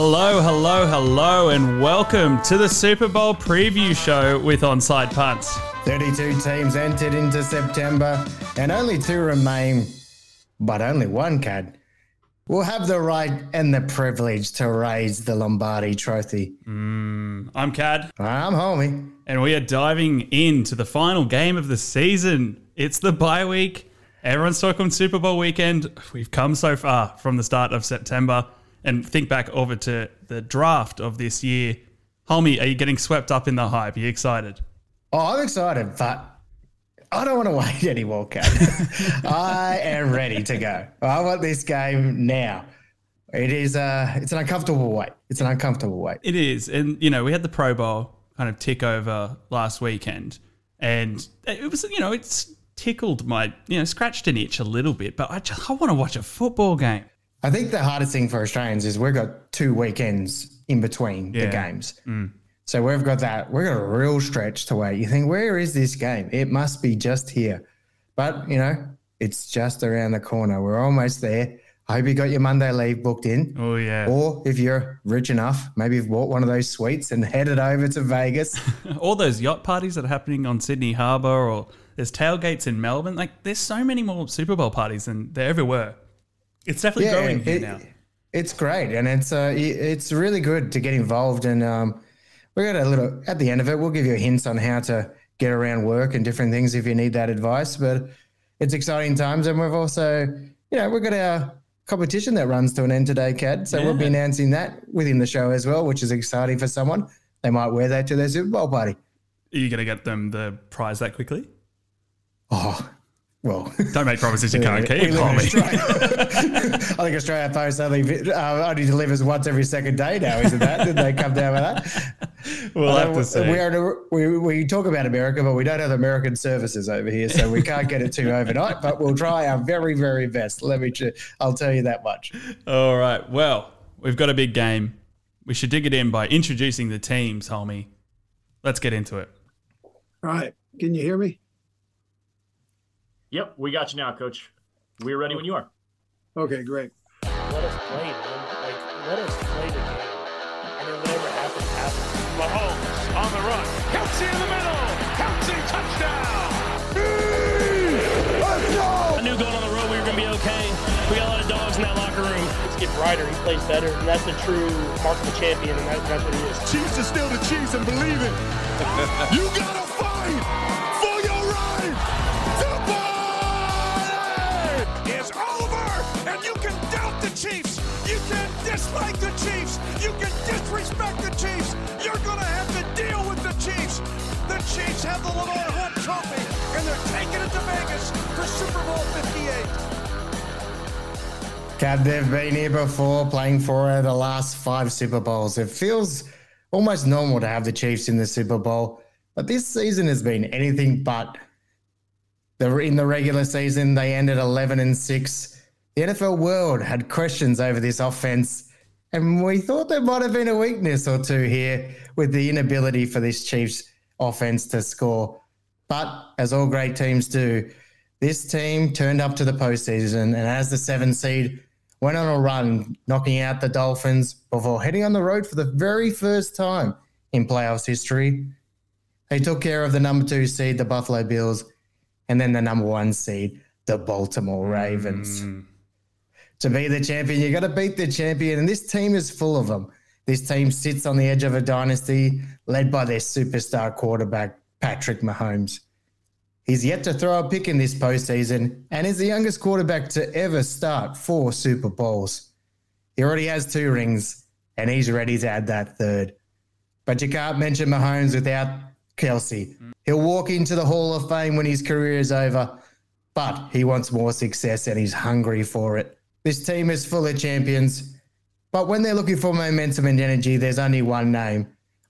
Hello, hello, hello, and welcome to the Super Bowl preview show with Onside Punts. 32 teams entered into September, and only two remain, but only one cad will have the right and the privilege to raise the Lombardi trophy. Mm, I'm Kad, I'm Hulmy. and we are diving into the final game of the season. It's the bye week. Everyone's talking Super Bowl weekend. We've come so far from the start of September, and think back over to the draft of this year. Hulmy, are you getting swept up in the hype? Are you excited? Oh, I'm excited, but I don't want to wait any more, Kad. I am ready to go. I want this game now. It is uh it's an uncomfortable wait. It's an uncomfortable wait. It is. And, you know, we had the Pro Bowl kind of tick over last weekend. And it was, you know, it's tickled my, you know, scratched an itch a little bit, but I just, I want to watch a football game. I think the hardest thing for Australians is we've got two weekends in between the Yeah. games. Mm. So we've got that, we've got a real stretch to wait. You think, where is this game? It must be just here. But, you know, it's just around the corner. We're almost there. I hope you got your Monday leave booked in. Oh, yeah. Or if you're rich enough, maybe you've bought one of those suites and headed over to Vegas. All those yacht parties that are happening on Sydney Harbour or there's tailgates in Melbourne. Like, there's so many more Super Bowl parties than there ever were. It's definitely growing here it- now. It's great, and it's uh, it's really good to get involved. And um, we got a little at the end of it. We'll give you hints on how to get around work and different things if you need that advice. But it's exciting times, and we've also, you know, we've got our competition that runs to an end today, Kad. So we'll be announcing that within the show as well, which is exciting for someone. They might wear that to their Super Bowl party. Are you going to get them the prize that quickly? Oh, well. Don't make promises you can't keep, live in I think Australia Post only, uh, only delivers once every second day now, isn't that? Did they come down with that? We'll have Uh, to see. We, are, we, we talk about America, but we don't have American services over here, so we can't get it to overnight. But we'll try our very, very best. Let me. ch- I'll tell you that much. All right. Well, we've got a big game. We should dig it in by introducing the teams, Hulmy. Let's get into it. All right. Can you hear me? Yep, we got you now, Coach. We're ready when you are. Okay, great. let us play, man. Like, let us play the game. And then whatever happens, happens. Mahomes on the run. Kelce in the middle. Kelce touchdown. I knew going on the road we were going to be okay. We got a lot of dogs in that locker room. Let's get brighter. He plays better. And that's a true mark of a champion, and that, that's what he is. Chiefs are still the Chiefs and believe it. you gotta fight dislike the Chiefs. You can disrespect the Chiefs. You're gonna have to deal with the Chiefs. The Chiefs have the Lamar Hunt Trophy, and they're taking it to Vegas for Super Bowl 58. Cad, they've been here before, playing for the last five Super Bowls. It feels almost normal to have the Chiefs in the Super Bowl, but this season has been anything but. The, in the regular season, they ended 11 and 6. The NFL world had questions over this offense, and we thought there might have been a weakness or two here with the inability for this Chiefs offense to score. But as all great teams do, this team turned up to the postseason and as the seven seed went on a run, knocking out the Dolphins before heading on the road for the very first time in playoffs history. They took care of the number two seed, the Buffalo Bills, and then the number one seed, the Baltimore Ravens. Mm. To be the champion, you got to beat the champion, and this team is full of them. This team sits on the edge of a dynasty led by their superstar quarterback, Patrick Mahomes. He's yet to throw a pick in this postseason and is the youngest quarterback to ever start four Super Bowls. He already has two rings and he's ready to add that third. But you can't mention Mahomes without Kelce. He'll walk into the Hall of Fame when his career is over, but he wants more success and he's hungry for it. This team is full of champions, but when they're looking for momentum and energy, there's only one name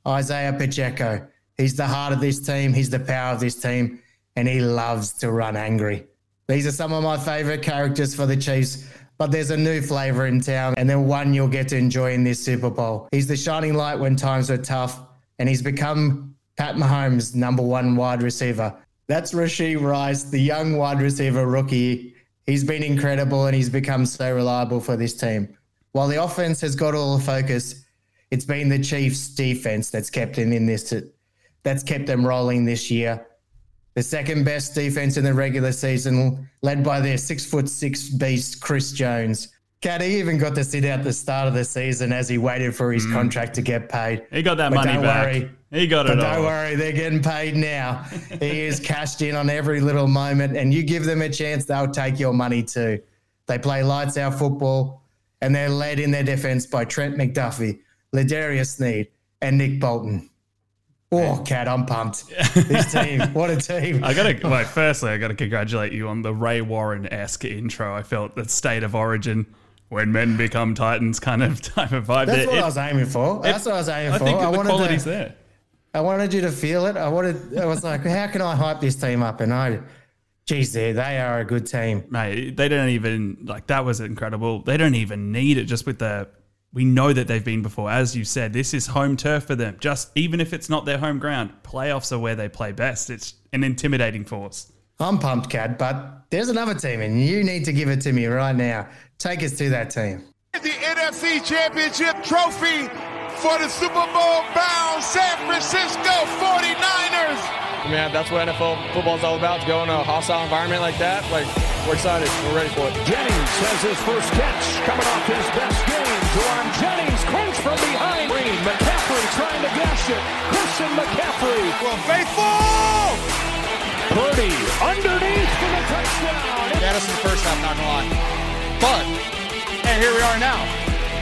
Isaiah Pacheco. He's the heart of this team, he's the power of this team, and he loves to run angry. These are some of my favorite characters for the Chiefs, but there's a new flavor in town, and then one you'll get to enjoy in this Super Bowl. He's the shining light when times were tough, and he's become Pat Mahomes' number one wide receiver. That's Rashee Rice, the young wide receiver rookie. He's been incredible and he's become so reliable for this team. while the offense has got all the focus, it's been the Chiefs' defense that's kept them in this, that's kept them rolling this year. The second best defense in the regular season, led by their six foot six beast, Chris Jones. Kad, he even got to sit out the start of the season as he waited for his hmm. contract to get paid. He got that But money don't back. worry. He got it. But it don't all. worry, they're getting paid now. he is cashed in on every little moment, and you give them a chance, they'll take your money too. They play lights out football, and they're led in their defense by Trent McDuffie, L'Jarius Sneed, and Nick Bolton. Oh, Kad, I'm pumped. This team, what a team. I gotta wait. Firstly, I gotta congratulate you on the Ray Warren esque intro. I felt that state of origin when men become titans kind of type of vibe. That's there. what It- I was aiming for. That's what I was aiming I for. think I the quality's to, there. I wanted you to feel it. I wanted. I was like, how can I hype this team up? And I, geez, they they are a good team. Mate, they don't even like that was incredible. They don't even need it just with the we know that they've been before. As you said, this is home turf for them. Just even if it's not their home ground, playoffs are where they play best. It's an intimidating force. I'm pumped, Kad, but there's another team, and you need to give it to me right now. Take us to that team. The NFC Championship trophy for the Super Bowl bound San Francisco 49ers. Man, that's what NFL football is all about. To go in a hostile environment like that, like we're excited. We're ready for it. Jennings has his first catch coming off his best game. Jauan Jennings crunch from behind. Green, McCaffrey trying to gash it. Christian McCaffrey. Well, faithful! Purdy underneath for the touchdown. Got us the first half, not gonna lie. But, and here we are now.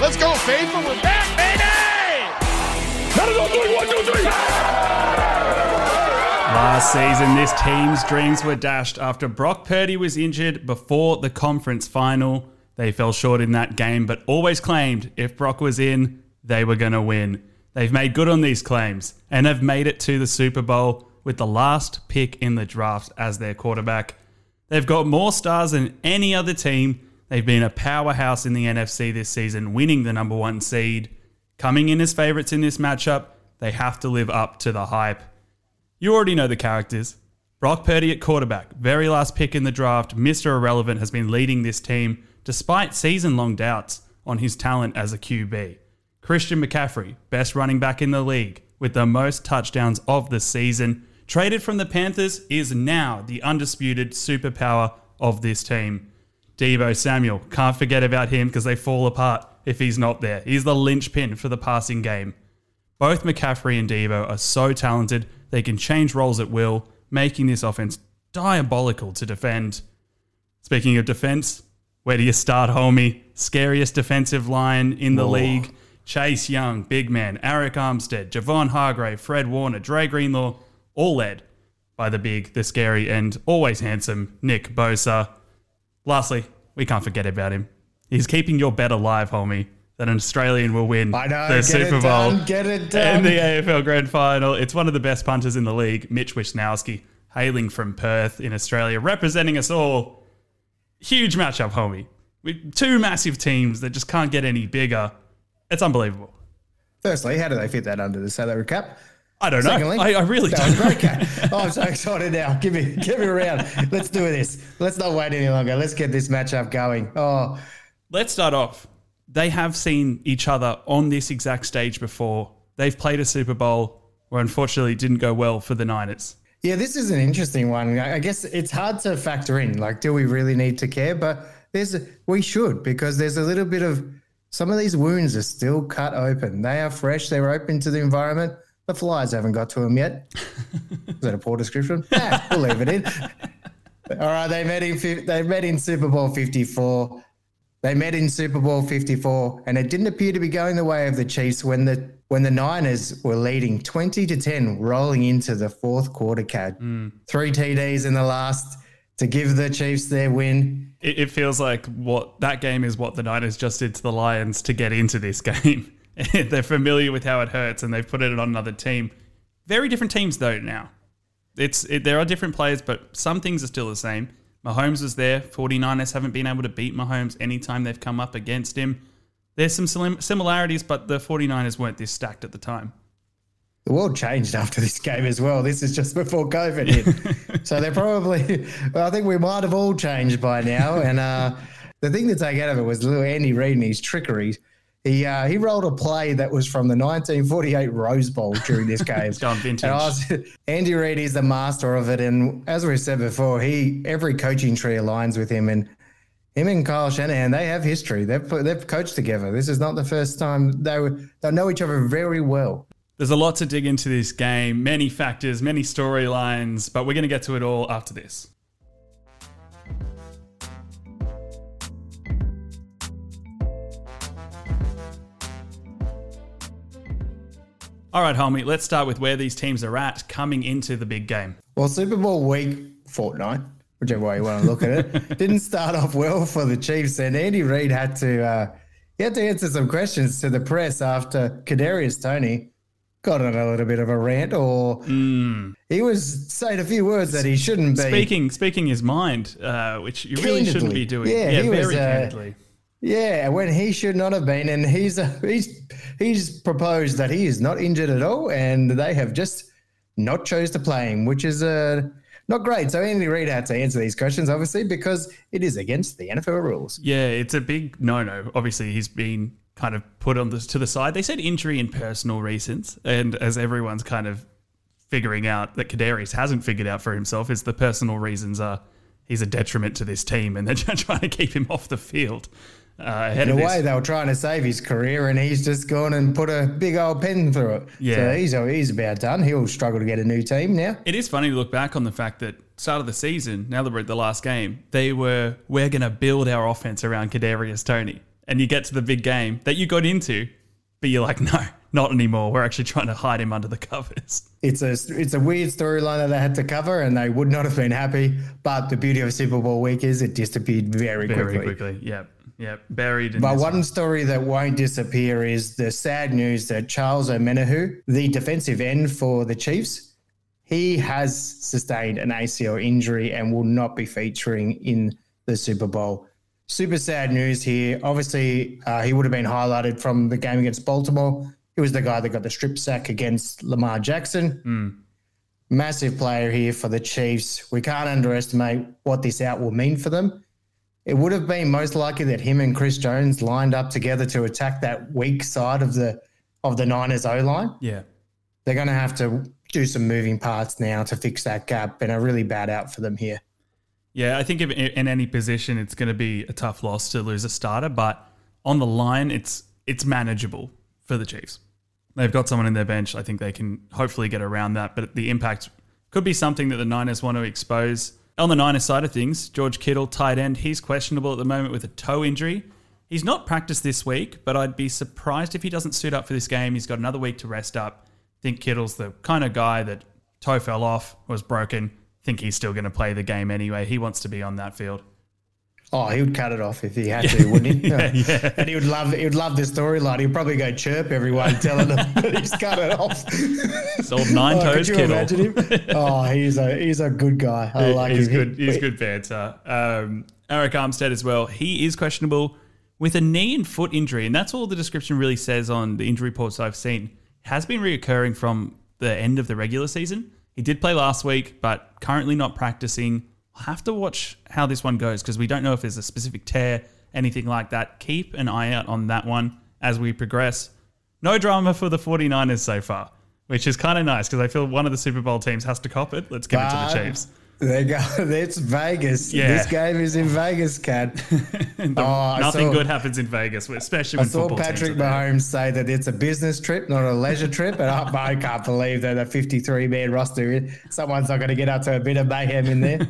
Let's go, faithful. We're back, baby! Last season, this team's dreams were dashed after Brock Purdy was injured before the conference final. They fell short in that game, but always claimed if Brock was in, they were going to win. They've made good on these claims and have made it to the Super Bowl with the last pick in the draft as their quarterback. They've got more stars than any other team. They've been a powerhouse in the NFC this season, winning the number one seed. Coming in as favourites in this matchup, they have to live up to the hype. You already know the characters. Brock Purdy at quarterback, very last pick in the draft, Mr. Irrelevant has been leading this team despite season long doubts on his talent as a QB. Christian McCaffrey, best running back in the league, with the most touchdowns of the season, traded from the Panthers, is now the undisputed superpower of this team. Deebo Samuel, can't forget about him because they fall apart if he's not there. He's the linchpin for the passing game. Both McCaffrey and Deebo are so talented, they can change roles at will, making this offense diabolical to defend. Speaking of defense, where do you start, Hulmy? Scariest defensive line in the league. Chase Young, big man, Arik Armstead, Javon Hargrave, Fred Warner, Dre Greenlaw, all led by the big, the scary, and always handsome Nick Bosa. Lastly, we can't forget about him. He's keeping your bet alive, Hulmy, that an Australian will win know. the Super Bowl done. Get it and done. the AFL Grand Final. It's one of the best punters in the league, Mitch Wishnowsky, hailing from Perth in Australia, representing us all. Huge matchup, Hulmy. With two massive teams that just can't get any bigger. It's unbelievable. Firstly, how do they fit that under the salary cap? I don't know. I, I really don't know. Kad. Oh, I'm so excited now. Give me, give me a round. Let's do this. Let's not wait any longer. Let's get this matchup going. Oh, Let's start off. They have seen each other on this exact stage before. They've played a Super Bowl where unfortunately it didn't go well for the Niners. yeah, this is an interesting one. I guess it's hard to factor in. Like, do we really need to care? But there's, a, we should because there's a little bit of some of these wounds are still cut open. They are fresh. They're open to the environment. The flies haven't got to them yet. is that a poor description? Nah, we'll leave it in. All right, they met in they met in Super Bowl 54. They met in Super Bowl 54, and it didn't appear to be going the way of the Chiefs when the when the Niners were leading 20 to 10, rolling into the fourth quarter. Kad mm. three TDs in the last to give the Chiefs their win. It, it feels like what that game is what the Niners just did to the Lions to get into this game. They're familiar with how it hurts and they've put it on another team. Very different teams though now. It's it, there are different players, but some things are still the same. Mahomes was there. 49ers haven't been able to beat Mahomes anytime they've come up against him. There's some similarities, but the 49ers weren't this stacked at the time. The world changed after this game as well. This is just before COVID hit. so they're probably, well, I think we might have all changed by now. And uh, the thing to take out of it was little Andy Reid and his trickery. He uh, he rolled a play that was from the 1948 Rose Bowl during this game. It's gone vintage. And I was, Andy Reid is the master of it, and as we said before, he every coaching tree aligns with him, and him and Kyle Shanahan they have history. They've they've coached together. This is not the first time they were, they know each other very well. There's a lot to dig into this game, many factors, many storylines, but we're going to get to it all after this. All right, Hulmy, let's start with where these teams are at coming into the big game. Well, Super Bowl week fortnight, whichever way you want to look at it, didn't start off well for the Chiefs, and Andy Reid had to uh, he had to answer some questions to the press after Kadarius Toney got on a little bit of a rant, or he was saying a few words that he shouldn't be. Speaking speaking his mind, uh, which you really shouldn't be doing. Yeah, Yeah, he very was, uh, candidly. Yeah, when he should not have been, and he's he's he's proposed that he is not injured at all, and they have just not chose to play him, which is uh, not great. So Andy Reid had to answer these questions, obviously, because it is against the NFL rules. Yeah, it's a big no-no. Obviously, he's been kind of put on this to the side. They said injury and personal reasons, and as everyone's kind of figuring out that Kadarius hasn't figured out for himself, is the personal reasons are he's a detriment to this team, and they're trying to keep him off the field uh, ahead In of a way, they were trying to save his career, and he's just gone and put a big old pen through it. Yeah. so he's he's about done. He'll struggle to get a new team now. It is funny to look back on the fact that start of the season, now that we're at the last game, they were we're going to build our offense around Kadarius Toney, and you get to the big game that you got into, but you're like, no, not anymore. We're actually trying to hide him under the covers. It's a it's a weird storyline that they had to cover, and they would not have been happy. But the beauty of Super Bowl week is it disappeared very, Very quickly. quickly, yep, yep, buried. In But this one story that won't disappear is the sad news that Charles Omenihu, the defensive end for the Chiefs, he has sustained an ACL injury and will not be featuring in the Super Bowl. Super sad news here. Obviously, uh, he would have been highlighted from the game against Baltimore. He was the guy that got the strip sack against Lamar Jackson. Massive player here for the Chiefs. We can't underestimate what this out will mean for them. It would have been most likely that him and Chris Jones lined up together to attack that weak side of the of the Niners O line. Yeah, They're going to have to do some moving parts now to fix that gap, and a really bad out for them here. yeah. I think if in any position, it's going to be a tough loss to lose a starter, but on the line, it's it's manageable for the Chiefs. They've got someone in their bench. I think they can hopefully get around that, but the impact could be something that the Niners want to expose. On the Niners side of things, George Kittle, tight end, he's questionable at the moment with a toe injury. He's not practiced this week, but I'd be surprised if he doesn't suit up for this game. He's got another week to rest up. think Kittle's the kind of guy that toe fell off, was broken. think he's still going to play the game anyway. He wants to be on that field. Oh, he would cut it off if he had to, wouldn't he? Yeah, yeah. And he would love he would love the storyline. He'd probably go chirp everyone, telling them that he's cut it off. It's old nine Oh, toes could you Kittle. imagine him? Oh, he's a he's a good guy. I like him. he's him. good. He's good banter. Um, Arik Armstead as well. He is questionable with a knee and foot injury, and that's all the description really says on the injury reports I've seen. Has been reoccurring from the end of the regular season. He did play last week, but currently not practicing. I'll have to watch how this one goes because we don't know if there's a specific tear, anything like that. Keep an eye out on that one as we progress. No drama for the 49ers so far, which is kind of nice because I feel one of the Super Bowl teams has to cop it. Let's give it to the Chiefs. There go. It's Vegas. Yeah. This game is in Vegas, Kad. Oh, nothing saw- good happens in Vegas, especially I when saw football Patrick teams are there. Mahomes say that it's a business trip, not a leisure trip, and I, I can't believe that a 53 man roster, someone's not going to get up to a bit of mayhem in there.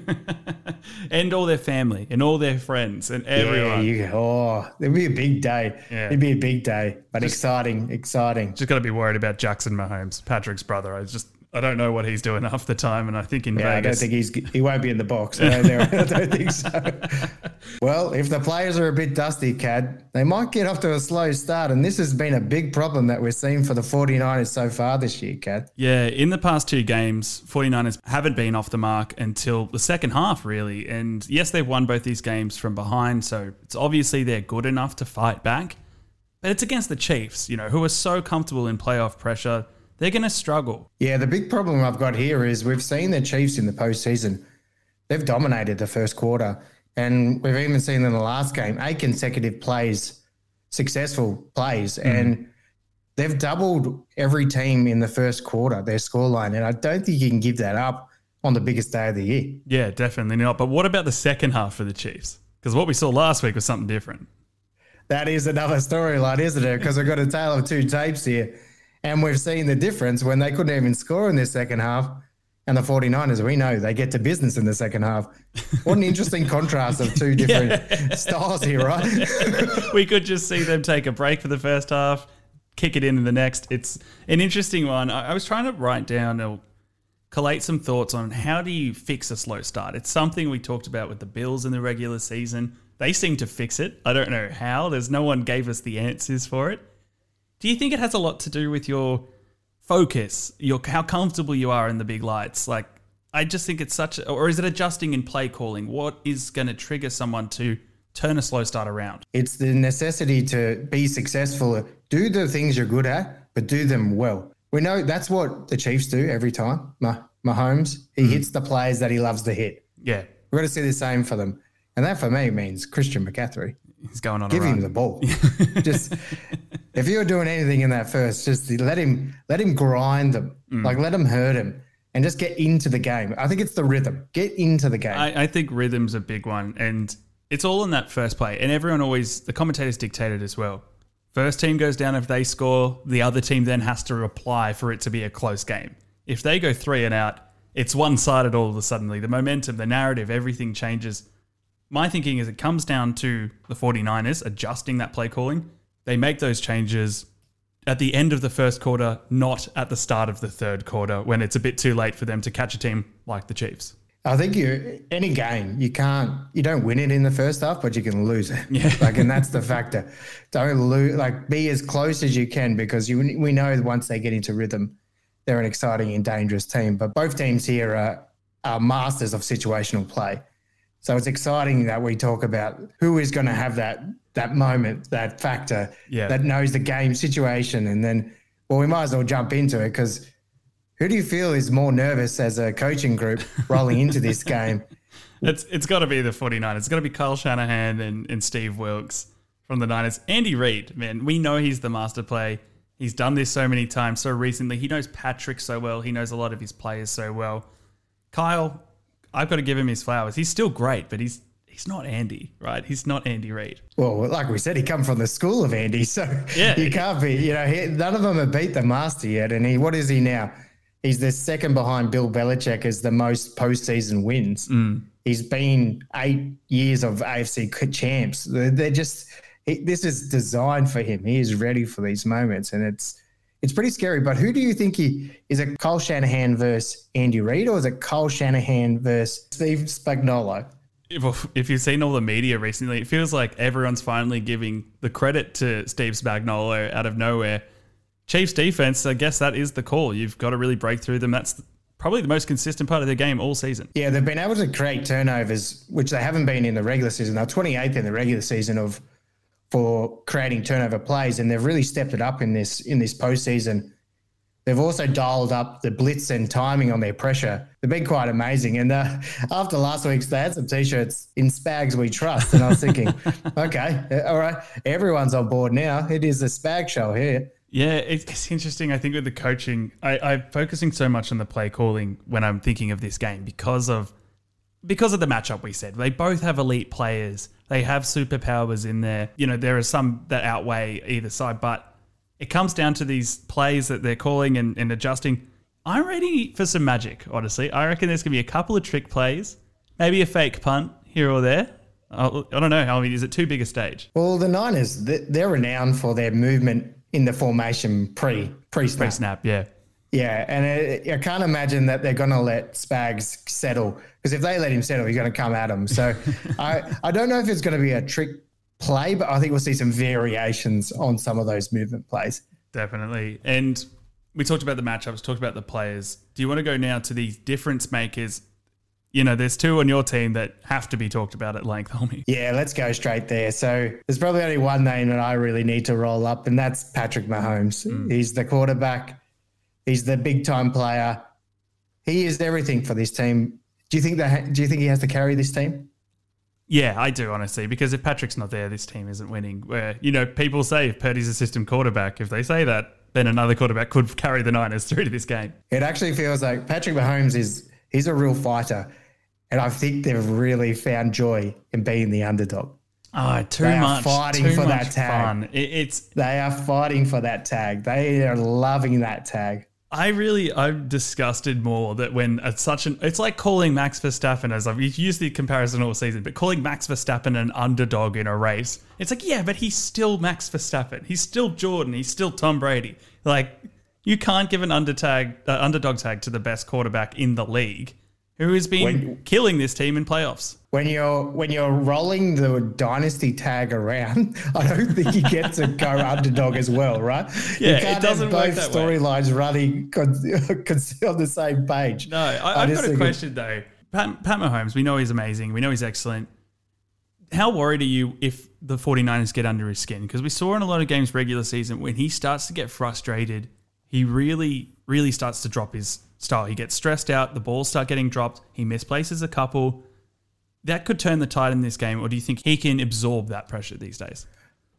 and all their family and all their friends and everyone. Yeah, you, oh, it'd be a big day. Yeah. It'd be a big day, but exciting, exciting. Just got to be worried about Jackson Mahomes, Patrick's brother. I just I don't know what he's doing half the time, and I think in Yeah, I don't think he's he won't be in the box. I don't, I don't think so. Well, if the players are a bit dusty, Kad, they might get off to a slow start, and this has been a big problem that we're seeing for the 49ers so far this year, Kad. yeah, in the past two games, 49ers haven't been off the mark until the second half, really. And yes, they've won both these games from behind, so it's obviously they're good enough to fight back. But it's against the Chiefs, you know, who are so comfortable in playoff pressure. They're going to struggle. Yeah, the big problem I've got here is we've seen the Chiefs in the postseason. They've dominated the first quarter. And we've even seen in the last game eight consecutive plays, successful plays, hmm. and they've doubled every team in the first quarter their scoreline. And I don't think you can give that up on the biggest day of the year. Yeah, definitely not. But what about the second half for the Chiefs? Because what we saw last week was something different. That is another storyline, isn't it? Because we've got a tale of two tapes here. And we've seen the difference when they couldn't even score in their second half. And the 49ers, we know they get to business in the second half. What an interesting contrast of two different styles here, right? we could just see them take a break for the first half, kick it in in the next. It's an interesting one. I, I was trying to write down or collate some thoughts on how do you fix a slow start. It's something we talked about with the Bills in the regular season. They seem to fix it. I don't know how. There's no one gave us the answers for it. Do you think it has a lot to do with your focus, your how comfortable you are in the big lights? Like, I just think it's such, a, or is it adjusting in play calling? What is going to trigger someone to turn a slow start around? It's the necessity to be successful, do the things you're good at, but do them well. We know that's what the Chiefs do every time. Mah- Mahomes, he mm. hits the players that he loves to hit. Yeah, We're going to see the same for them. And that for me means Christian McCaffrey. he's going on Give him the ball. just if you're doing anything in that first, just let him let him grind them. Mm. Like let him hurt him and just get into the game. I think it's the rhythm. Get into the game. I, I think rhythm's a big one, and it's all in that first play. And everyone always, the commentators dictate it as well. First team goes down if they score, the other team then has to reply for it to be a close game. If they go three and out, it's one sided all of a sudden. The momentum, the narrative, everything changes. My thinking is it comes down to the 49ers adjusting that play calling. They make those changes at the end of the first quarter, not at the start of the third quarter when it's a bit too late for them to catch a team like the Chiefs. I think you any game you can't you don't win it in the first half, but you can lose it. Yeah. Like and that's the factor. Don't lose like be as close as you can because you we know once they get into rhythm, they're an exciting and dangerous team. But both teams here are, are masters of situational play. So it's exciting that we talk about who is going to have that that moment, that factor Yeah. that knows the game situation, and then well, we might as well jump into it because who do you feel is more nervous as a coaching group rolling into this game? It's it's got to be the 49ers. It's got to be Kyle Shanahan and, and Steve Wilks from the Niners. Andy Reid, man, we know he's the master play. He's done this so many times, so recently. He knows Patrick so well. He knows a lot of his players so well. Kyle, I've got to give him his flowers. He's still great, but he's he's not Andy, right? He's not Andy Reid. Well, like we said, he come from the school of Andy, so Yeah. you can't be. You know, he, none of them have beat the master yet, and he what is he now? He's the second behind Bill Belichick as the most postseason wins. Mm. He's been eight years of AFC champs. They're, just he, this is designed for him. He is ready for these moments, and it's it's pretty scary. But who do you think he is? It Kyle Shanahan versus Andy Reid, or is it Kyle Shanahan versus Steve Spagnuolo? If, if you've seen all the media recently, it feels like everyone's finally giving the credit to Steve Spagnuolo out of nowhere. Chiefs defense, I guess that is the call. You've got to really break through them. That's probably the most consistent part of their game all season. Yeah, they've been able to create turnovers, which they haven't been in the regular season. They're 28th in the regular season of for creating turnover plays, and they've really stepped it up in this in this postseason. They've also dialed up the blitz and timing on their pressure. They've been quite amazing. And uh, after last week's, they had some t-shirts in Spags We Trust, and I was thinking, okay, uh, all right, everyone's on board now. It is a Spag show here. Yeah, it's, interesting. I think with the coaching, I, I'm focusing so much on the play calling when I'm thinking of this game because of because of the matchup we said. They both have elite players. They have superpowers in there. You know, there are some that outweigh either side, but it comes down to these plays that they're calling and, and adjusting. I'm ready for some magic, honestly. I reckon there's going to be a couple of trick plays, maybe a fake punt here or there. I, I don't know. I mean, is it too big a stage? Well, the Niners, they- they're renowned for their movement in the formation pre pre snap. Snap, yeah. Yeah, and it, I can't imagine that they're going to let Spags settle because if they let him settle, he's going to come at him. So I, I don't know if it's going to be a trick play, but I think we'll see some variations on some of those movement plays. Definitely. And we talked about the matchups, talked about the players. Do you want to go now to these difference makers? You know, there's two on your team that have to be talked about at length, Hulmy. Yeah, let's go straight there. So there's probably only one name that I really need to roll up, and that's Patrick Mahomes. Hmm. He's the quarterback. He's the big time player. He is everything for this team. Do you think that? Do you think he has to carry this team? Yeah, I do honestly, because if Patrick's not there, this team isn't winning. Where you know people say if Purdy's a system quarterback, if they say that, then another quarterback could carry the Niners through to this game. It actually feels like Patrick Mahomes is he's a real fighter, and I think they've really found joy in being the underdog. Oh, too They are much fighting too for much that tag. Fun. It, it's They are fighting for that tag. They are loving that tag. I really I'm disgusted more that when it's such an it's like calling Max Verstappen as I've used the comparison all season, but calling Max Verstappen an underdog in a race. It's like, yeah, but he's still Max Verstappen. He's still Jordan. He's still Tom Brady. Like you can't give an under tag, uh, underdog tag to the best quarterback in the league who has been When- killing this team in playoffs. When you're when you're rolling the dynasty tag around, I don't think you get to go underdog as well, right? Yeah, you it can't doesn't have both storylines running on the same page. No, I, I've just got a think it- question though. Pat, Pat Mahomes, we know he's amazing. We know he's excellent. How worried are you if the 49ers get under his skin? Because we saw in a lot of games regular season when he starts to get frustrated, he really, really starts to drop his style. He gets stressed out, the balls start getting dropped, he misplaces a couple. That could turn the tide in this game, or do you think he can absorb that pressure these days?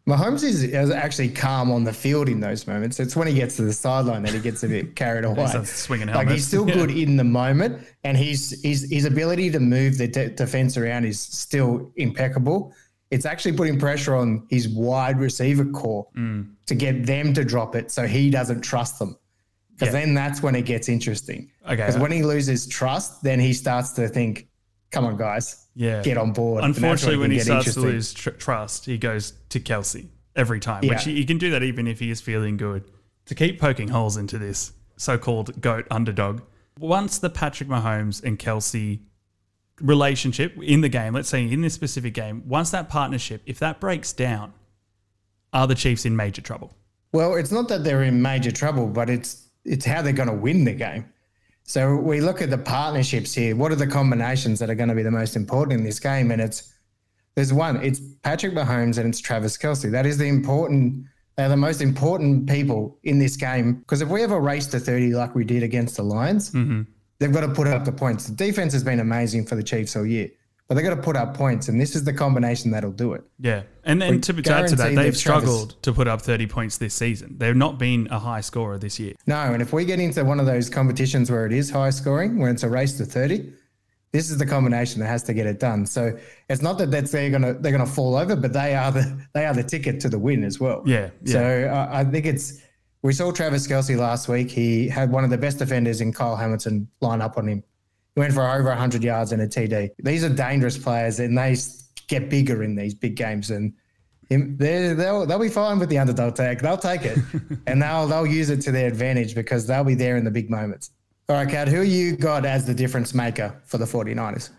Mahomes is, is actually calm on the field in those moments. It's when he gets to the sideline that he gets a bit carried away. swinging like he's still Yeah. good in the moment, and his his his ability to move the de- defense around is still impeccable. It's actually putting pressure on his wide receiver core Mm. to get them to drop it, so he doesn't trust them. Because Yeah. then that's when it gets interesting. Okay. Because when he loses trust, then he starts to think, "Come on, guys, Yeah. get on board." Unfortunately, when he starts to lose tr- trust, he goes to Kelce every time, Yeah. which he, he can do that even if he is feeling good. To keep poking holes into this so called GOAT underdog, once the Patrick Mahomes and Kelce relationship in the game, let's say in this specific game, once that partnership, if that breaks down, are the Chiefs in major trouble? Well, it's not that they're in major trouble, but it's it's how they're going to win the game. So we look at the partnerships here. What are the combinations that are going to be the most important in this game? And it's there's one. It's Patrick Mahomes and it's Travis Kelce. That is the important. They're the most important people in this game because if we have a race to 30 like we did against the Lions, mm-hmm. they've got to put up the points. The defense has been amazing for the Chiefs all year, but they've got to put up points, and this is the combination that'll do it. Yeah. And then to, to add to that, they've that Travis- struggled to put up 30 points this season. They've not been a high scorer this year. No, and if we get into one of those competitions where it is high scoring, where it's a race to thirty, this is the combination that has to get it done. So it's not that that's they're gonna they're gonna fall over, but they are the they are the ticket to the win as well. Yeah, yeah. So I, I think it's we saw Travis Kelce last week. He had one of the best defenders in Kyle Hamilton line up on him. Went for over 100 yards and a TD. These are dangerous players, and they get bigger in these big games. And they'll they'll be fine with the underdog tag. They'll take it, and they'll they'll use it to their advantage because they'll be there in the big moments. All right, Kad, who you got as the difference maker for the 49ers?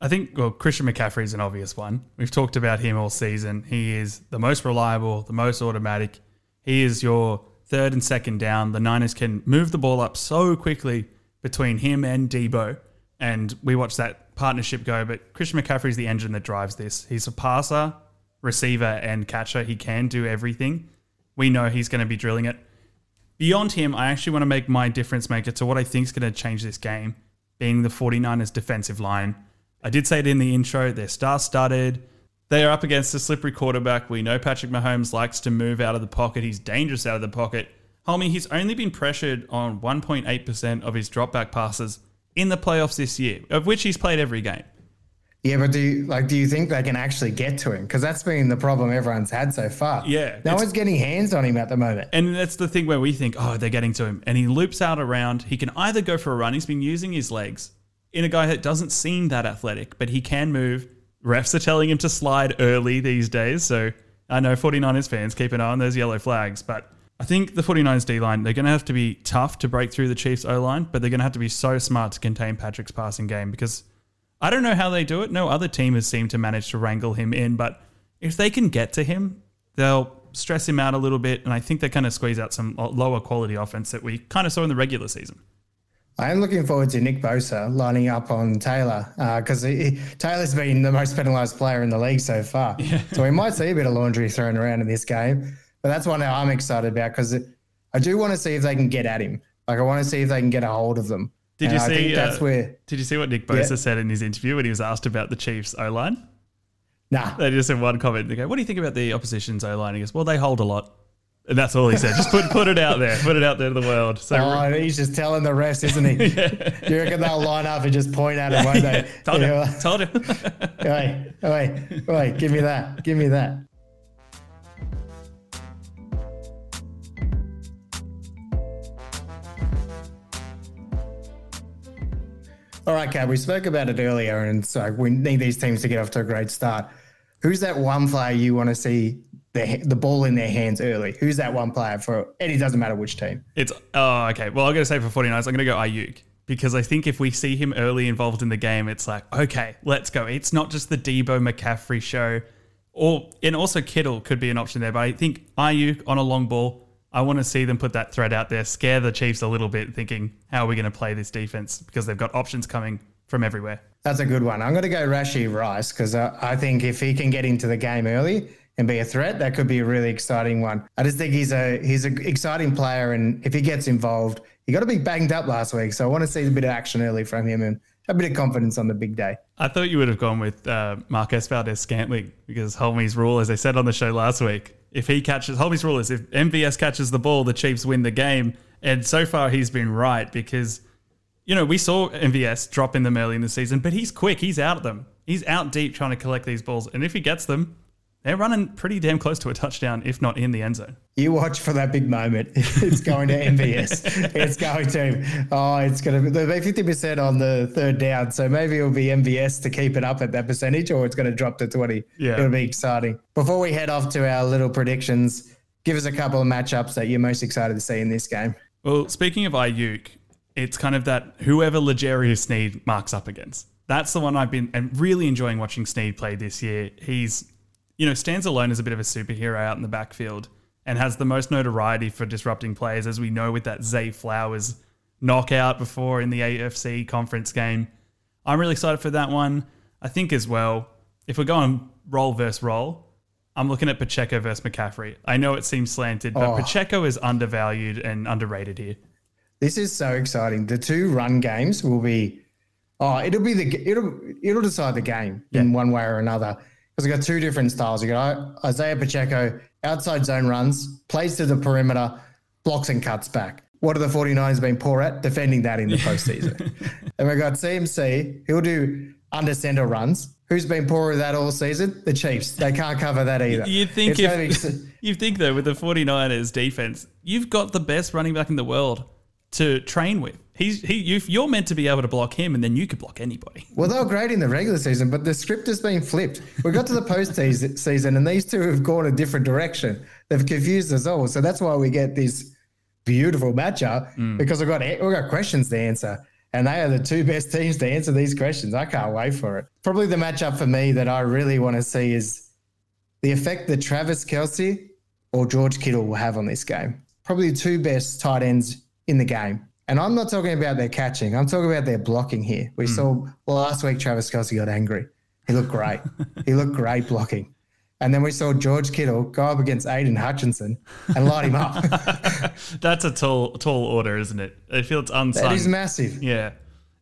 I think, well, Christian McCaffrey is an obvious one. We've talked about him all season. He is the most reliable, the most automatic. He is your third and second down. The Niners can move the ball up so quickly between him and Deebo. And we watch that partnership go. But Christian McCaffrey is the engine that drives this. He's a passer, receiver, and catcher. He can do everything. We know he's going to be drilling it. Beyond him, I actually want to make my difference maker to what I think is going to change this game, being the 49ers defensive line. I did say it in the intro, they're star studded. They are up against a slippery quarterback. We know Patrick Mahomes likes to move out of the pocket. He's dangerous out of the pocket. Hulmy, he's only been pressured on 1.8% of his dropback passes in the playoffs this year, of which he's played every game. Yeah, but do you like? Do you think they can actually get to him? Because that's been the problem everyone's had so far. Yeah, no one's getting hands on him at the moment. And that's the thing where we think, oh, they're getting to him. And he loops out around. He can either go for a run. He's been using his legs in a guy that doesn't seem that athletic, but he can move. Refs are telling him to slide early these days. So I know 49ers fans keep an eye on those yellow flags. But I think the 49ers D line, they're going to have to be tough to break through the Chiefs O line, but they're going to have to be so smart to contain Patrick's passing game because I don't know how they do it. No other team has seemed to manage to wrangle him in, but if they can get to him, they'll stress him out a little bit, and I think they kind of squeeze out some lower quality offense that we kind of saw in the regular season. I am looking forward to Nick Bosa lining up on Taylor uh, because Taylor's been the most penalised player in the league so far. So we might see a bit of laundry thrown around in this game. But that's one that I'm excited about because I do want to see if they can get at him. Like I want to see if they can get a hold of them. Did And you I see? that's uh, where Did you see what Nick Bosa Yeah. said in his interview when he was asked about the Chiefs O line? Nah. They just have one comment. They go, "What do you think about the opposition's O line?" He goes, "Well, they hold a lot." And that's all he said. Just put put it out there. Put it out there to the world. So Oh, he's just telling the rest, isn't he? You reckon they'll line up and just point at him, won't they? told You him. know, Told him. Wait, wait, wait, give me that. Give me that. All right, Kad, we spoke about it earlier, and so we need these teams to get off to a great start. Who's that one player you want to see the, the ball in their hands early? Who's that one player for, and it doesn't matter which team. It's oh okay. Well, I'm going to say for 49ers, I'm going to go Aiyuk because I think if we see him early involved in the game, it's like okay, let's go. It's not just the Deebo McCaffrey show, or and also Kittle could be an option there. But I think Aiyuk on a long ball. I want to see them put that threat out there, scare the Chiefs a little bit, thinking how are we going to play this defense because they've got options coming from everywhere. That's a good one. I'm going to go Rashee Rice because uh, I think if he can get into the game early and be a threat, that could be a really exciting one. I just think he's a he's an exciting player, and if he gets involved, he got a bit banged up last week, so I want to see a bit of action early from him and a bit of confidence on the big day. I thought you would have gone with uh, Marquez Valdes Scantling because Hulmy's rule, as I said on the show last week, if he catches Hulmy's rule is if MVS catches the ball, the Chiefs win the game. And so far, he's been right because you know we saw MVS drop in them early in the season, but he's quick. He's out of them. He's out deep trying to collect these balls, and if he gets them, they're running pretty damn close to a touchdown, if not in the end zone. You watch for that big moment. It's going to MVS. it's going to. Oh, it's going to be fifty percent on the third down. So maybe it'll be MVS to keep it up at that percentage, or it's going to drop to twenty. Yeah. it'll be exciting. Before we head off to our little predictions, give us a couple of matchups that you're most excited to see in this game. Well, speaking of Aiyuk, it's kind of that whoever L'Jarius Sneed marks up against. That's the one I've been and really enjoying watching Sneed play this year. He's, you know, stands alone as a bit of a superhero out in the backfield and has the most notoriety for disrupting plays, as we know with that Zay Flowers knockout before in the AFC conference game. I'm really excited for that one. I think as well, if we're going roll versus roll, I'm looking at Pacheco versus McCaffrey. I know it seems slanted, but Oh. Pacheco is undervalued and underrated here. This is so exciting. The two run games will be, oh, it'll be the it'll it'll decide the game in one way or another. Because we got two different styles. You got Isaiah Pacheco outside zone runs, plays to the perimeter, blocks and cuts back. What are the 49ers been poor at? Defending that in the postseason. and we've got CMC. He'll do under center runs. Who's been poor at that all season? The Chiefs. They can't cover that either. You think if be- you think though with the 49ers defense, you've got the best running back in the world to train with. He's he you, you're meant to be able to block him, and then you could block anybody. Well, they were great in the regular season, but the script has been flipped. We got to the postseason, and these two have gone a different direction. They've confused us all. So that's why we get this beautiful matchup mm. because we've got we've got questions to answer, and they are the two best teams to answer these questions. I can't wait for it. Probably the matchup for me that I really want to see is the effect that Travis Kelce or George Kittle will have on this game. Probably the two best tight ends in the game. And I'm not talking about their catching. I'm talking about their blocking here. We hmm. saw last week Travis Kelce got angry. He looked great. he looked great blocking. And then we saw George Kittle go up against Aidan Hutchinson and light him up. That's a tall tall order, isn't it? I feel it's unsung. that is massive. Yeah,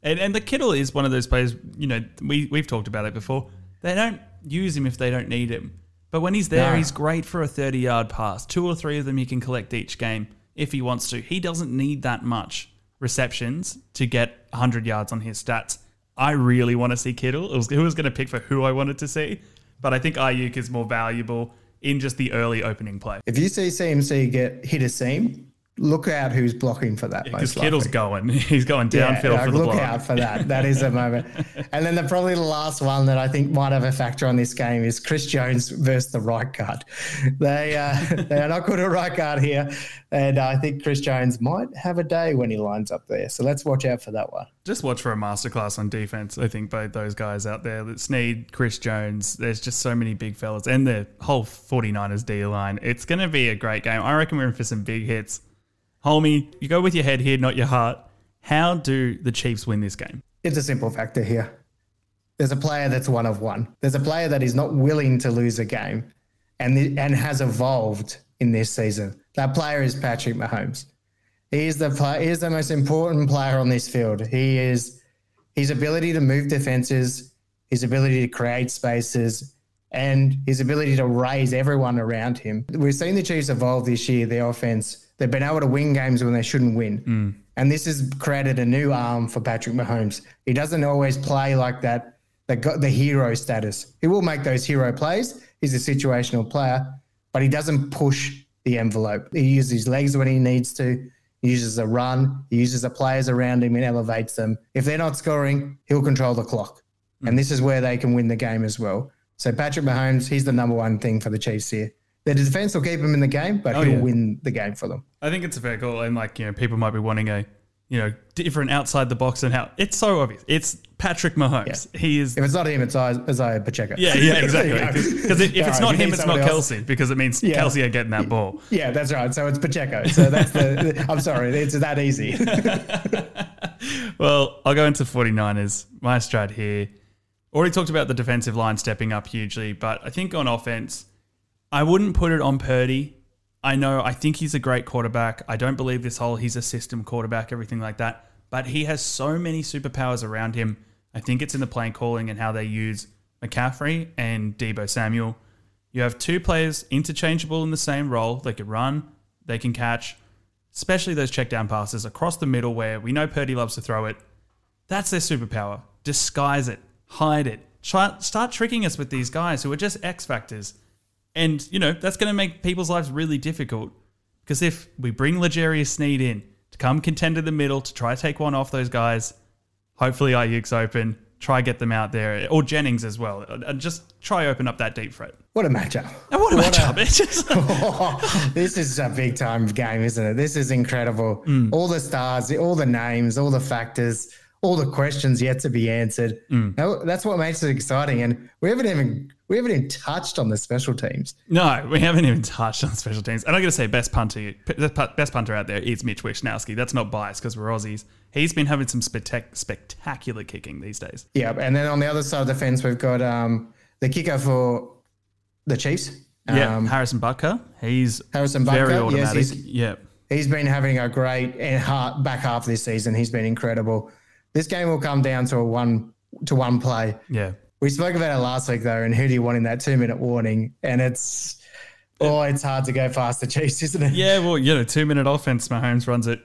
and and the Kittle is one of those players. You know, we we've talked about it before. They don't use him if they don't need him, but when he's there, No. he's great for a thirty yard pass. Two or three of them he can collect each game if he wants to. He doesn't need that much receptions to get hundred yards on his stats. I really want to see Kittle. It was, who was going to pick for who I wanted to see, but I think Aiyuk is more valuable in just the early opening play. If you see CMC get hit a seam, look out who's blocking for that. Because most Kittle's going, he's going Yeah, downfield like, for the look block. out for that. That is a moment. and then the probably the last one that I think might have a factor on this game is Chris Jones versus the right guard. They uh, they are not good at right guard here, and I think Chris Jones might have a day when he lines up there. So let's watch out for that one. just watch for a masterclass on defense. I think both those guys out there, that Sneed, Chris Jones, there's just so many big fellas, and the whole 49ers D line. It's going to be a great game. I reckon we're in for some big hits. Hulmy, you go with your head here, not your heart. How do the Chiefs win this game? It's a simple factor here. There's a player that's one of one. There's a player that is not willing to lose a game, and and has evolved in this season. That player is Patrick Mahomes. He is the play, he is the most important player on this field. He is his ability to move defenses, his ability to create spaces, and his ability to raise everyone around him. We've seen the Chiefs evolve this year, their offense. They've been able to win games when they shouldn't win. Mm. And this has created a new arm for Patrick Mahomes. He doesn't always play like that, the, hero status. He will make those hero plays. He's a situational player, but he doesn't push the envelope. He uses his legs when he needs to. He uses a run. He uses the players around him and elevates them. If they're not scoring, he'll control the clock. And mm. this is where they can win the game as well. So Patrick Mahomes, he's the number one thing for the Chiefs here. The defense will keep him in the game, but Oh, he'll yeah. win the game for them. I think it's a fair call, and like you know, people might be wanting a you know different outside the box and how it's so obvious. It's Patrick Mahomes. He is. If it's not him, it's Isaiah Pacheco. Yeah, yeah, exactly. There you go. Because if it's All right, not him, it's not else. Kelce because it means Yeah. Kelce are getting that ball. Yeah, that's right. So it's Pacheco. So that's the. I'm sorry, it's that easy. Well, I'll go into 49ers. My strat here. Already talked about the defensive line stepping up hugely, but I think on offense, I wouldn't put it on Purdy. I know, I think he's a great quarterback. I don't believe this whole he's a system quarterback, everything like that. But he has so many superpowers around him. I think it's in the play calling and how they use McCaffrey and Deebo Samuel. You have two players interchangeable in the same role. They can run, they can catch, especially those check down passes across the middle where we know Purdy loves to throw it. That's their superpower. Disguise it, hide it. Try, start tricking us with these guys who are just X factors. And, you know, that's going to make people's lives really difficult. Because if we bring L'Jarius Sneed in to come contend in the middle to try to take one off those guys, hopefully Aiyuk's open, try get them out there, or Jennings as well, and just try open up that deep threat. what a matchup. And what a matchup! It's just- this is a big time game, isn't it? This is incredible. Mm. All the stars, all the names, all the factors, all the questions yet to be answered. Mm. That's what makes it exciting. And we haven't even we haven't even touched on the special teams. No, we haven't even touched on special teams. And I'm going to say best punter, best punter out there is Mitch Wishnowsky. That's not biased because we're Aussies. He's been having some spectac- spectacular kicking these days. Yeah, and then on the other side of the fence, we've got um, the kicker for the Chiefs. Yeah, Um, Harrison Butker. He's Harrison very Butker, yes, automatic. he's- yeah, He's been having a great half, back half this season. He's been incredible. This game will come down to a one to one play. yeah. We spoke about it last week though, and who do you want in that two minute warning? And it's oh, it's hard to go past the Chiefs, isn't it? Yeah, well, you know, two minute offense, Mahomes runs it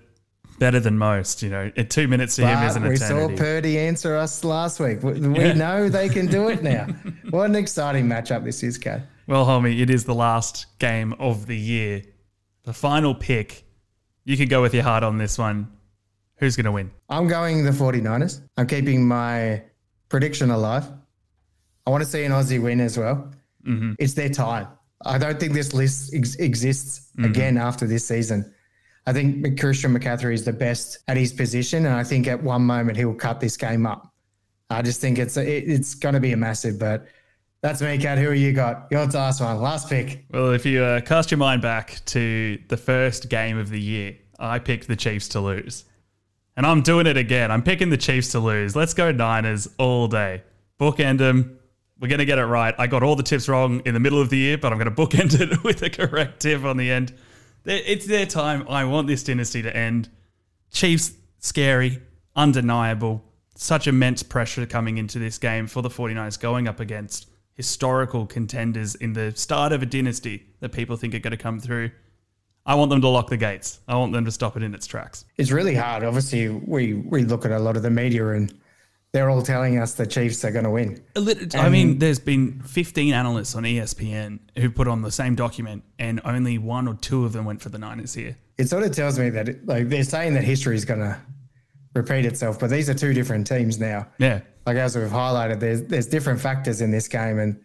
better than most. You know, at two minutes to him is But an we eternity. saw Purdy answer us last week. We, we Yeah. know they can do it now. what an exciting matchup this is, Kay. well, homie, it is the last game of the year. The final pick. You can go with your heart on this one. Who's going to win? I'm going the 49ers. I'm keeping my prediction alive. I want to see an Aussie win as well. Mm-hmm. It's their time. I don't think this list ex- exists Mm-hmm. again after this season. I think Christian McCaffrey is the best at his position, and I think at one moment he will cut this game up. I just think it's it, it's going to be a massive, but that's me, Kad. Who are you got? Your last one, last pick. Well, if you uh, cast your mind back to the first game of the year, I picked the Chiefs to lose. And I'm doing it again. I'm picking the Chiefs to lose. Let's go Niners all day. Bookend them. We're going to get it right. I got all the tips wrong in the middle of the year, but I'm going to bookend it with a correct tip on the end. It's their time. I want this dynasty to end. Chiefs, scary, undeniable. Such immense pressure coming into this game for the 49ers going up against historical contenders in the start of a dynasty that people think are going to come through. I want them to lock the gates. I want them to stop it in its tracks. It's really hard. Obviously, we we look at a lot of the media and they're all telling us the Chiefs are going to win. I mean, there's been 15 analysts on ESPN who put on the same document, and only one or two of them went for the Niners here. It sort of tells me that it, like they're saying that history is going to repeat itself, but these are two different teams now. Yeah. Like as we've highlighted, there's there's different factors in this game, and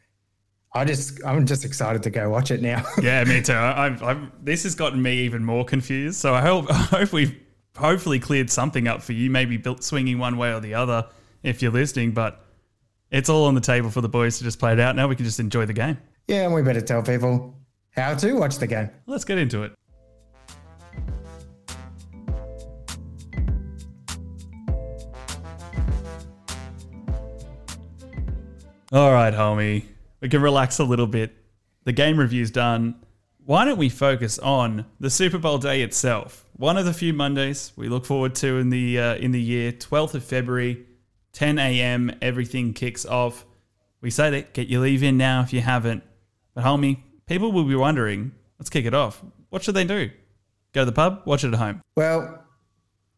I just I'm just excited to go watch it now. Yeah, me too. I've, I've, this has gotten me even more confused. So I hope, I hope we've hopefully cleared something up for you. Maybe built swinging one way or the other if you're listening. But it's all on the table for the boys to just play it out. Now we can just enjoy the game. yeah, and we better tell people how to watch the game. Let's get into it. All right, homie. We can relax a little bit. The game review's done. Why don't we focus on the Super Bowl day itself? One of the few Mondays we look forward to in the uh, in the year, 12th of February, 10 a.m. Everything kicks off. We say that get your leave in now if you haven't. But homie, people will be wondering. Let's kick it off. What should they do? Go to the pub? Watch it at home Well,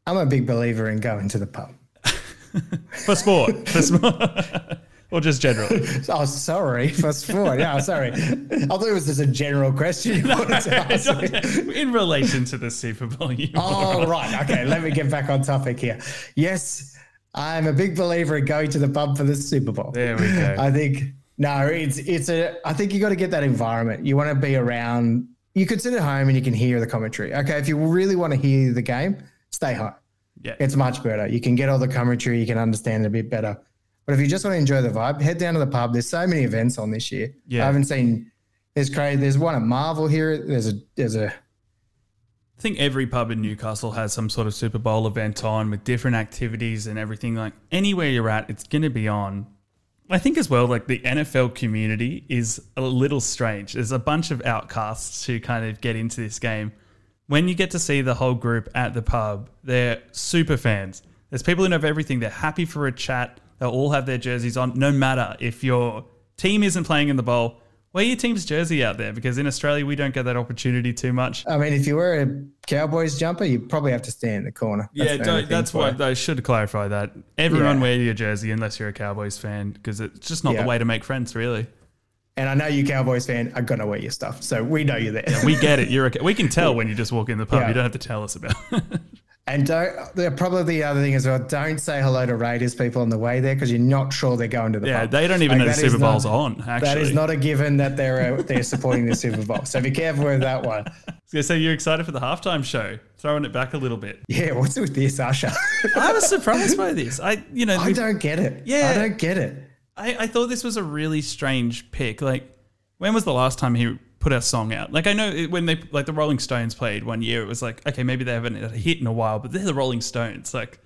I'm a big believer in going to the pub. for sport. for sport. or just generally. Oh, sorry for sport. Yeah, sorry. I thought it was just a general question you wanted to ask in relation to the Super Bowl. Oh, right. Okay, let me get back on topic here. Yes, I'm a big believer in going to the pub for the Super Bowl. There we go. I think no, it's it's a. I think you got to get that environment. You want to be around. You can sit at home and you can hear the commentary. Okay, if you really want to hear the game, stay home. Yeah. It's much better. You can get all the commentary. You can understand it a bit better. But if you just want to enjoy the vibe, head down to the pub. There's so many events on this year. Yeah. I haven't seen. There's crazy. There's one at Marvel here. There's a there's a I think every pub in Newcastle has some sort of Super Bowl event on with different activities and everything. Like anywhere you're at, it's going to be on. I think as well, like the NFL community is a little strange. There's a bunch of outcasts who kind of get into this game. When you get to see the whole group at the pub, they're super fans. There's people who know everything. They're happy for a chat. They'll all have their jerseys on, no matter if your team isn't playing in the bowl. Wear your team's jersey out there because in Australia we don't get that opportunity too much. I mean, if you wear a Cowboys jumper, you probably have to stand in the corner. Yeah, the don't, that's why. I should clarify that. Everyone Yeah. wear your jersey unless you're a Cowboys fan because it's just not Yeah. the way to make friends, really. And I know you Cowboys fan are gonna wear your stuff, so we know you're there. We get it. You're a, we can tell when you just walk in the pub. Yeah. You don't have to tell us about. it. and don't. The, probably the other thing as well. Don't say hello to Raiders people on the way there because you're not sure they're going to the yeah, pub. they don't even Like, know the Super Bowl's not- on. Actually, That is not a given that they're uh, they're supporting the Super Bowl. So be careful with that one. So, so you're excited for the halftime show? Throwing it back a little bit. Yeah, what's with this, Usher? I was surprised by this. I, you know, I don't get it. Yeah. I don't get it. I, I thought this was a really strange pick. Like, when was the last time he put our song out? Like, I know it- when they like the Rolling Stones played one year, it was like, okay, maybe they haven't had a hit in a while, but they're the Rolling Stones. Like,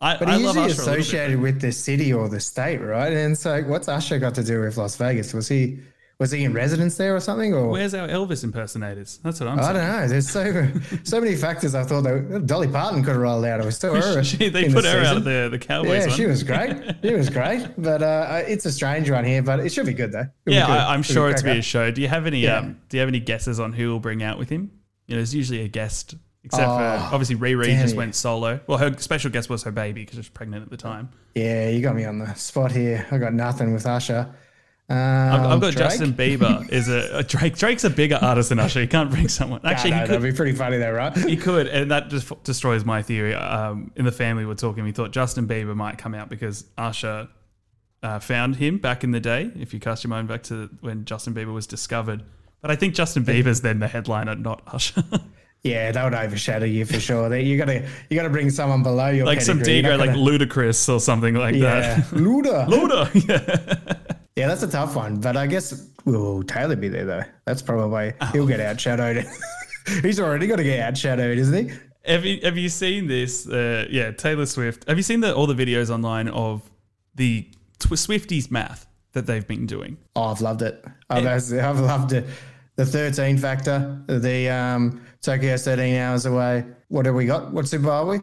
I, But I usually Usher a bit. associated with the city or the state, right? And so, what's Usher got to do with Las Vegas? Was he was he in residence there or something? Or Where's our Elvis impersonators? That's what I'm I saying. don't know. There's so so many factors. I thought that Dolly Parton could have rolled out. It was still her. She- they put the her out season. there, the Cowboys Yeah, one. she was great. She was great. But uh, it's a strange one here, but it should be good though. It'll yeah, good. I, I'm It'll sure it's be a show. Do you have any? Yeah. Um, do you have any guesses on who will bring out with him? You know, there's usually a guest, except for Oh, obviously Riri just you. went solo. Well, her special guest was her baby because she was pregnant at the time. Yeah, you got me on the spot here. I got nothing with Usher. Um, I've, I've got Drake? Justin Bieber is a, a Drake. Drake's a bigger artist than Usher. He can't bring someone. Actually, no, he that'd could. be pretty funny though, right? He could, and that just destroys my theory. Um, in the family, we're talking. We thought Justin Bieber might come out because Usher uh, found him back in the day. If you cast your mind back to when Justin Bieber was discovered, but I think Justin Bieber's then the headliner, not Usher. Yeah, that would overshadow you for sure. You gotta you gotta bring someone below your like some pedigree. You're Digo, like gonna- Ludacris or something like yeah, that. Luda. Luda, yeah. Yeah, that's a tough one. But I guess will Taylor be there though? That's probably he'll get outshadowed. He's already got to get outshadowed, isn't he? Have you have you seen this? Uh, yeah, Taylor Swift. Have you seen the, all the videos online of the tw- Swifties math that they've been doing? Oh, I've loved it. I've, I've loved it. The 13 factor, the um, Tokyo's 13 hours away. What have we got? What Super are we?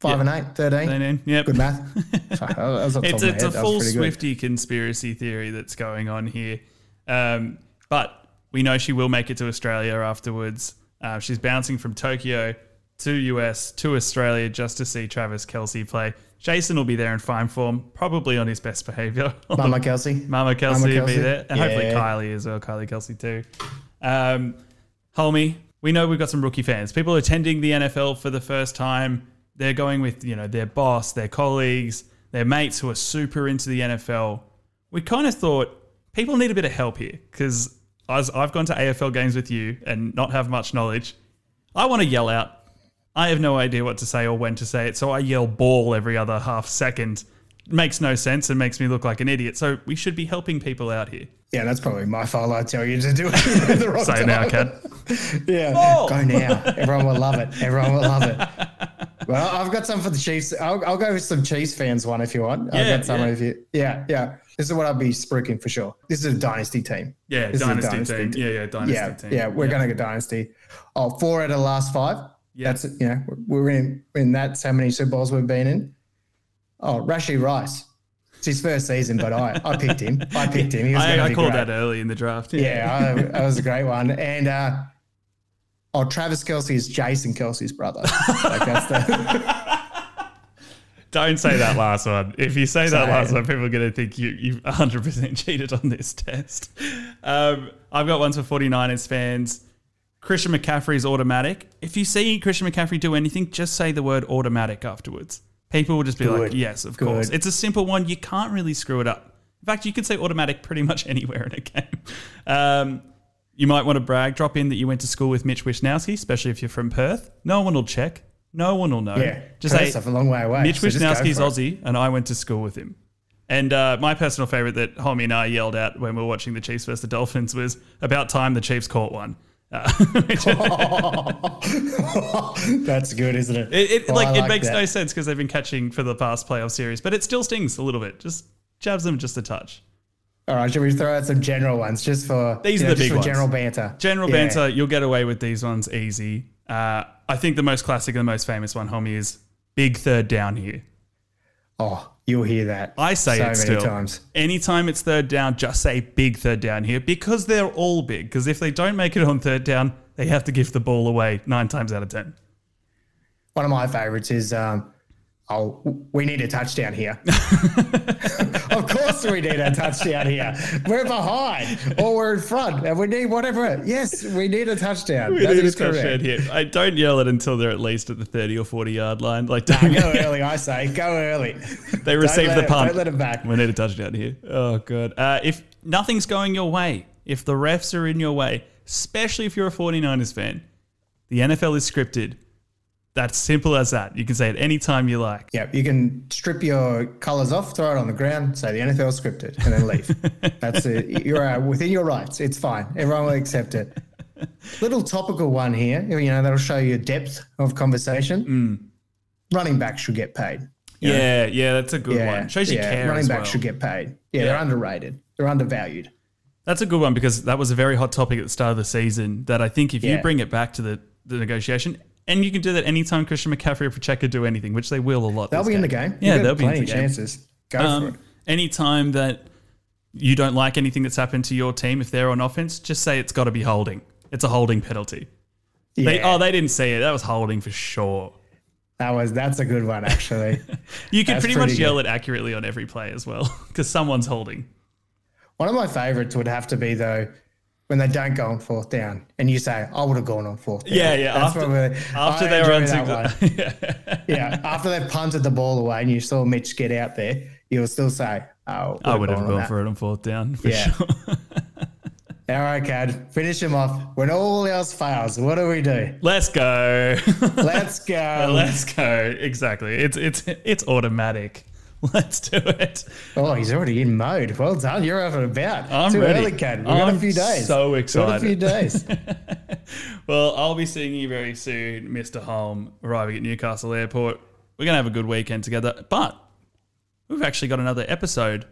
58? 5 and 8? 13? They know? Yep. Good math. Sorry, that was off the it's top of my it's a head. That was full. Swifty conspiracy theory that's going on here. Um, but we know she will make it to Australia afterwards. Uh, she's bouncing from Tokyo to US to Australia just to see Travis Kelce play. Jason will be there in fine form, probably on his best behavior. Mama Kelce. Mama Kelce will be there. And hopefully Kylie as well, Kylie Kelce too. Um, Hulmy, we know we've got some rookie fans. People attending the NFL for the first time. They're going with, you know, their boss, their colleagues, their mates who are super into the NFL. We kind of thought people need a bit of help here because as I've gone to AFL games with you and not have much knowledge, I want to yell out. I have no idea what to say or when to say it, so I yell ball every other half second. It Makes no sense and makes me look like an idiot. So we should be helping people out here. Yeah, that's probably my fault. I tell you to do it the wrong Say it now, time. Yeah, go now. Everyone will love it. Everyone will love it. Well, I've got some for the Chiefs. I'll, I'll go with some Chiefs fans one if you want. Yeah, I've got some yeah. you. Yeah, yeah. This is what I'll be spruiking for sure. This is a dynasty team. Yeah, This is a dynasty, team. Yeah, yeah, dynasty yeah, team. yeah. We're going to get dynasty. Oh, four out of the last five. Yeah. That's you know we're in in that's how many Super Bowls we've been in. Oh, Rashee Rice. It's his first season, but I, I picked him. I picked him. He was I, I called great. that early in the draft. Yeah, I, that was a great one. And uh, oh, Travis Kelce is Jason Kelce's brother. like the Don't say that last one. If you say that last one, people are going to think you, you've 100% cheated on this test. Um, I've got ones for 49ers fans. Christian McCaffrey's automatic. If you see Christian McCaffrey do anything, just say the word automatic afterwards. People will just be like, yes, of Good. course. It's a simple one. You can't really screw it up. In fact, you can say automatic pretty much anywhere in a game. Um, you might want to brag, drop in that you went to school with Mitch Wishnowsky, especially if you're from Perth. No one will check. No one will know. yeah. Just say, Perth's a long way away. Mitch so Wishnowsky's. Aussie, and I went to school with him. And uh, my personal favorite that Homie and I yelled out when we were watching the Chiefs versus the Dolphins was about time the Chiefs caught one. Uh, That's good, isn't it? it it- Oh, like, it makes that. no sense because they've been catching for the past playoff series, but it still stings a little bit. Just jabs them just a touch. All right, should we throw out some general ones just for These are know, the just big for ones. general banter? General Yeah. banter, you'll get away with these ones easy. Uh, I think the most classic and the most famous one, Homie, is big third down here. Oh, you'll hear that. I say so it many still. times. Anytime it's third down, just say big third down here because they're all big. Because if they don't make it on third down, they have to give the ball away nine times out of ten. One of my favorites is, um, oh, we need a touchdown here. of course, we need a touchdown here. We're behind or we're in front and we need whatever. Yes, we need a touchdown. We That need a correct. touchdown here. I don't yell it until they're at least at the thirty or forty yard line. Like don't go early, I say. Go early. they receive the it- punt. don't let it back. We need a touchdown here. Oh god. Uh, if nothing's going your way, if the refs are in your way, especially if you're a 49ers fan, the NFL is scripted. That's simple as that. You can say it any time you like. Yeah, you can strip your colours off, throw it on the ground, say the NFL scripted, and then leave. That's it. You're uh, within your rights. It's fine. Everyone will accept it. Little topical one here. You know that'll show you depth of conversation. Mm. Running back should get paid. Yeah, yeah, that's a good Yeah, one. Shows you yeah, care running as back well. should get paid. Yeah, Yeah. they're underrated. They're undervalued. That's a good one because that was a very hot topic at the start of the season. That I think if you bring it back to the, the negotiation, and you can do that anytime Christian McCaffrey or Pacheco do anything, which they will a lot. They'll be in the game. Yeah, they'll be in plenty the of game. chances. Go for Um, it. anytime that you don't like anything that's happened to your team, if they're on offense, just say it's got to be holding. It's a holding penalty. They, Yeah, oh, they didn't see it. That was holding for sure. that was that's a good one actually. You can That's pretty much pretty yell it accurately on every play as well because someone's holding. One of my favorites would have to be though when they don't go on fourth down, and you say, "I would have gone on fourth down." Yeah, yeah, That's after- probably- After I they were that one. yeah. yeah, after they've punted the ball away and you saw Mitch get out there, you'll still say, "Oh, I would have on gone for it on fourth down for Yeah. sure. All right, Kad, finish him off. When all else fails, what do we do? Let's go. Let's go. Let's go. Exactly. It's it's it's automatic. Let's do it. oh, he's already in mode. Well done. You're over and about. I'm Too ready. early, Kad. We've got a few days. so We've got a few days. Well, I'll be seeing you very soon, Mr. Holm, arriving at Newcastle Airport. We're going to have a good weekend together, but we've actually got another episode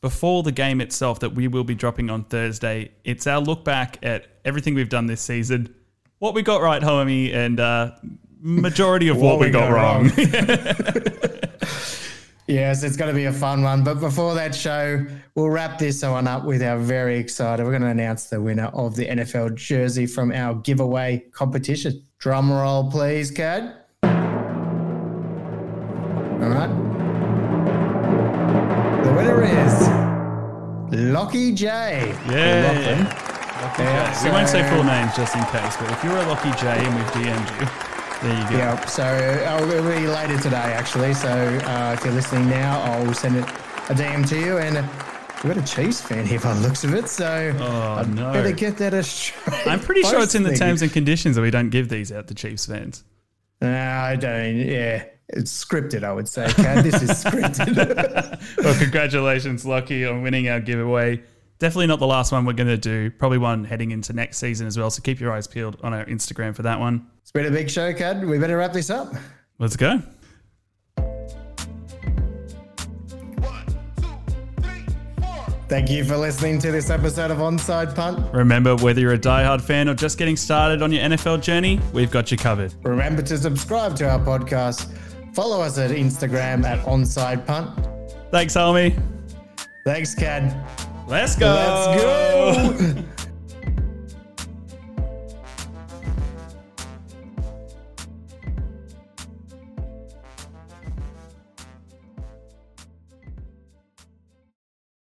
before the game itself that we will be dropping on Thursday. It's our look back at everything we've done this season, what we got right, homie, and uh, majority of what, we, got, wrong. Yes, it's going to be a fun one. But before that show, we'll wrap this one up with our very excited. We're going to announce the winner of the NFL jersey from our giveaway competition. Drum roll, please, Kad. All right. The winner is Lockie J. Yeah. Lachlan. Yeah, we won't say full names just in case, but if you're a Lucky J and we've DM'd you, there you go. Yeah, so uh, it'll be later today, actually. So uh, if you're listening now, I'll send it a DM to you. And we've got a Chiefs fan here by the looks of it. So Oh, I'd no. better get that a straight I'm pretty sure it's in the terms and conditions that we don't give these out to Chiefs fans. No, I don't. Yeah, it's scripted, I would say. This is scripted. Well, congratulations, Lucky, on winning our giveaway. Definitely not the last one we're going to do. Probably one heading into next season as well. So keep your eyes peeled on our Instagram for that one. it's been a big show, Kad. We better wrap this up. Let's go. Thank you for listening to this episode of Onside Punt. Remember, whether you're a diehard fan or just getting started on your NFL journey, we've got you covered. Remember to subscribe to our podcast. Follow us at Instagram at Onside Punt. Thanks, homie. Thanks, Kad. Let's go. Let's go.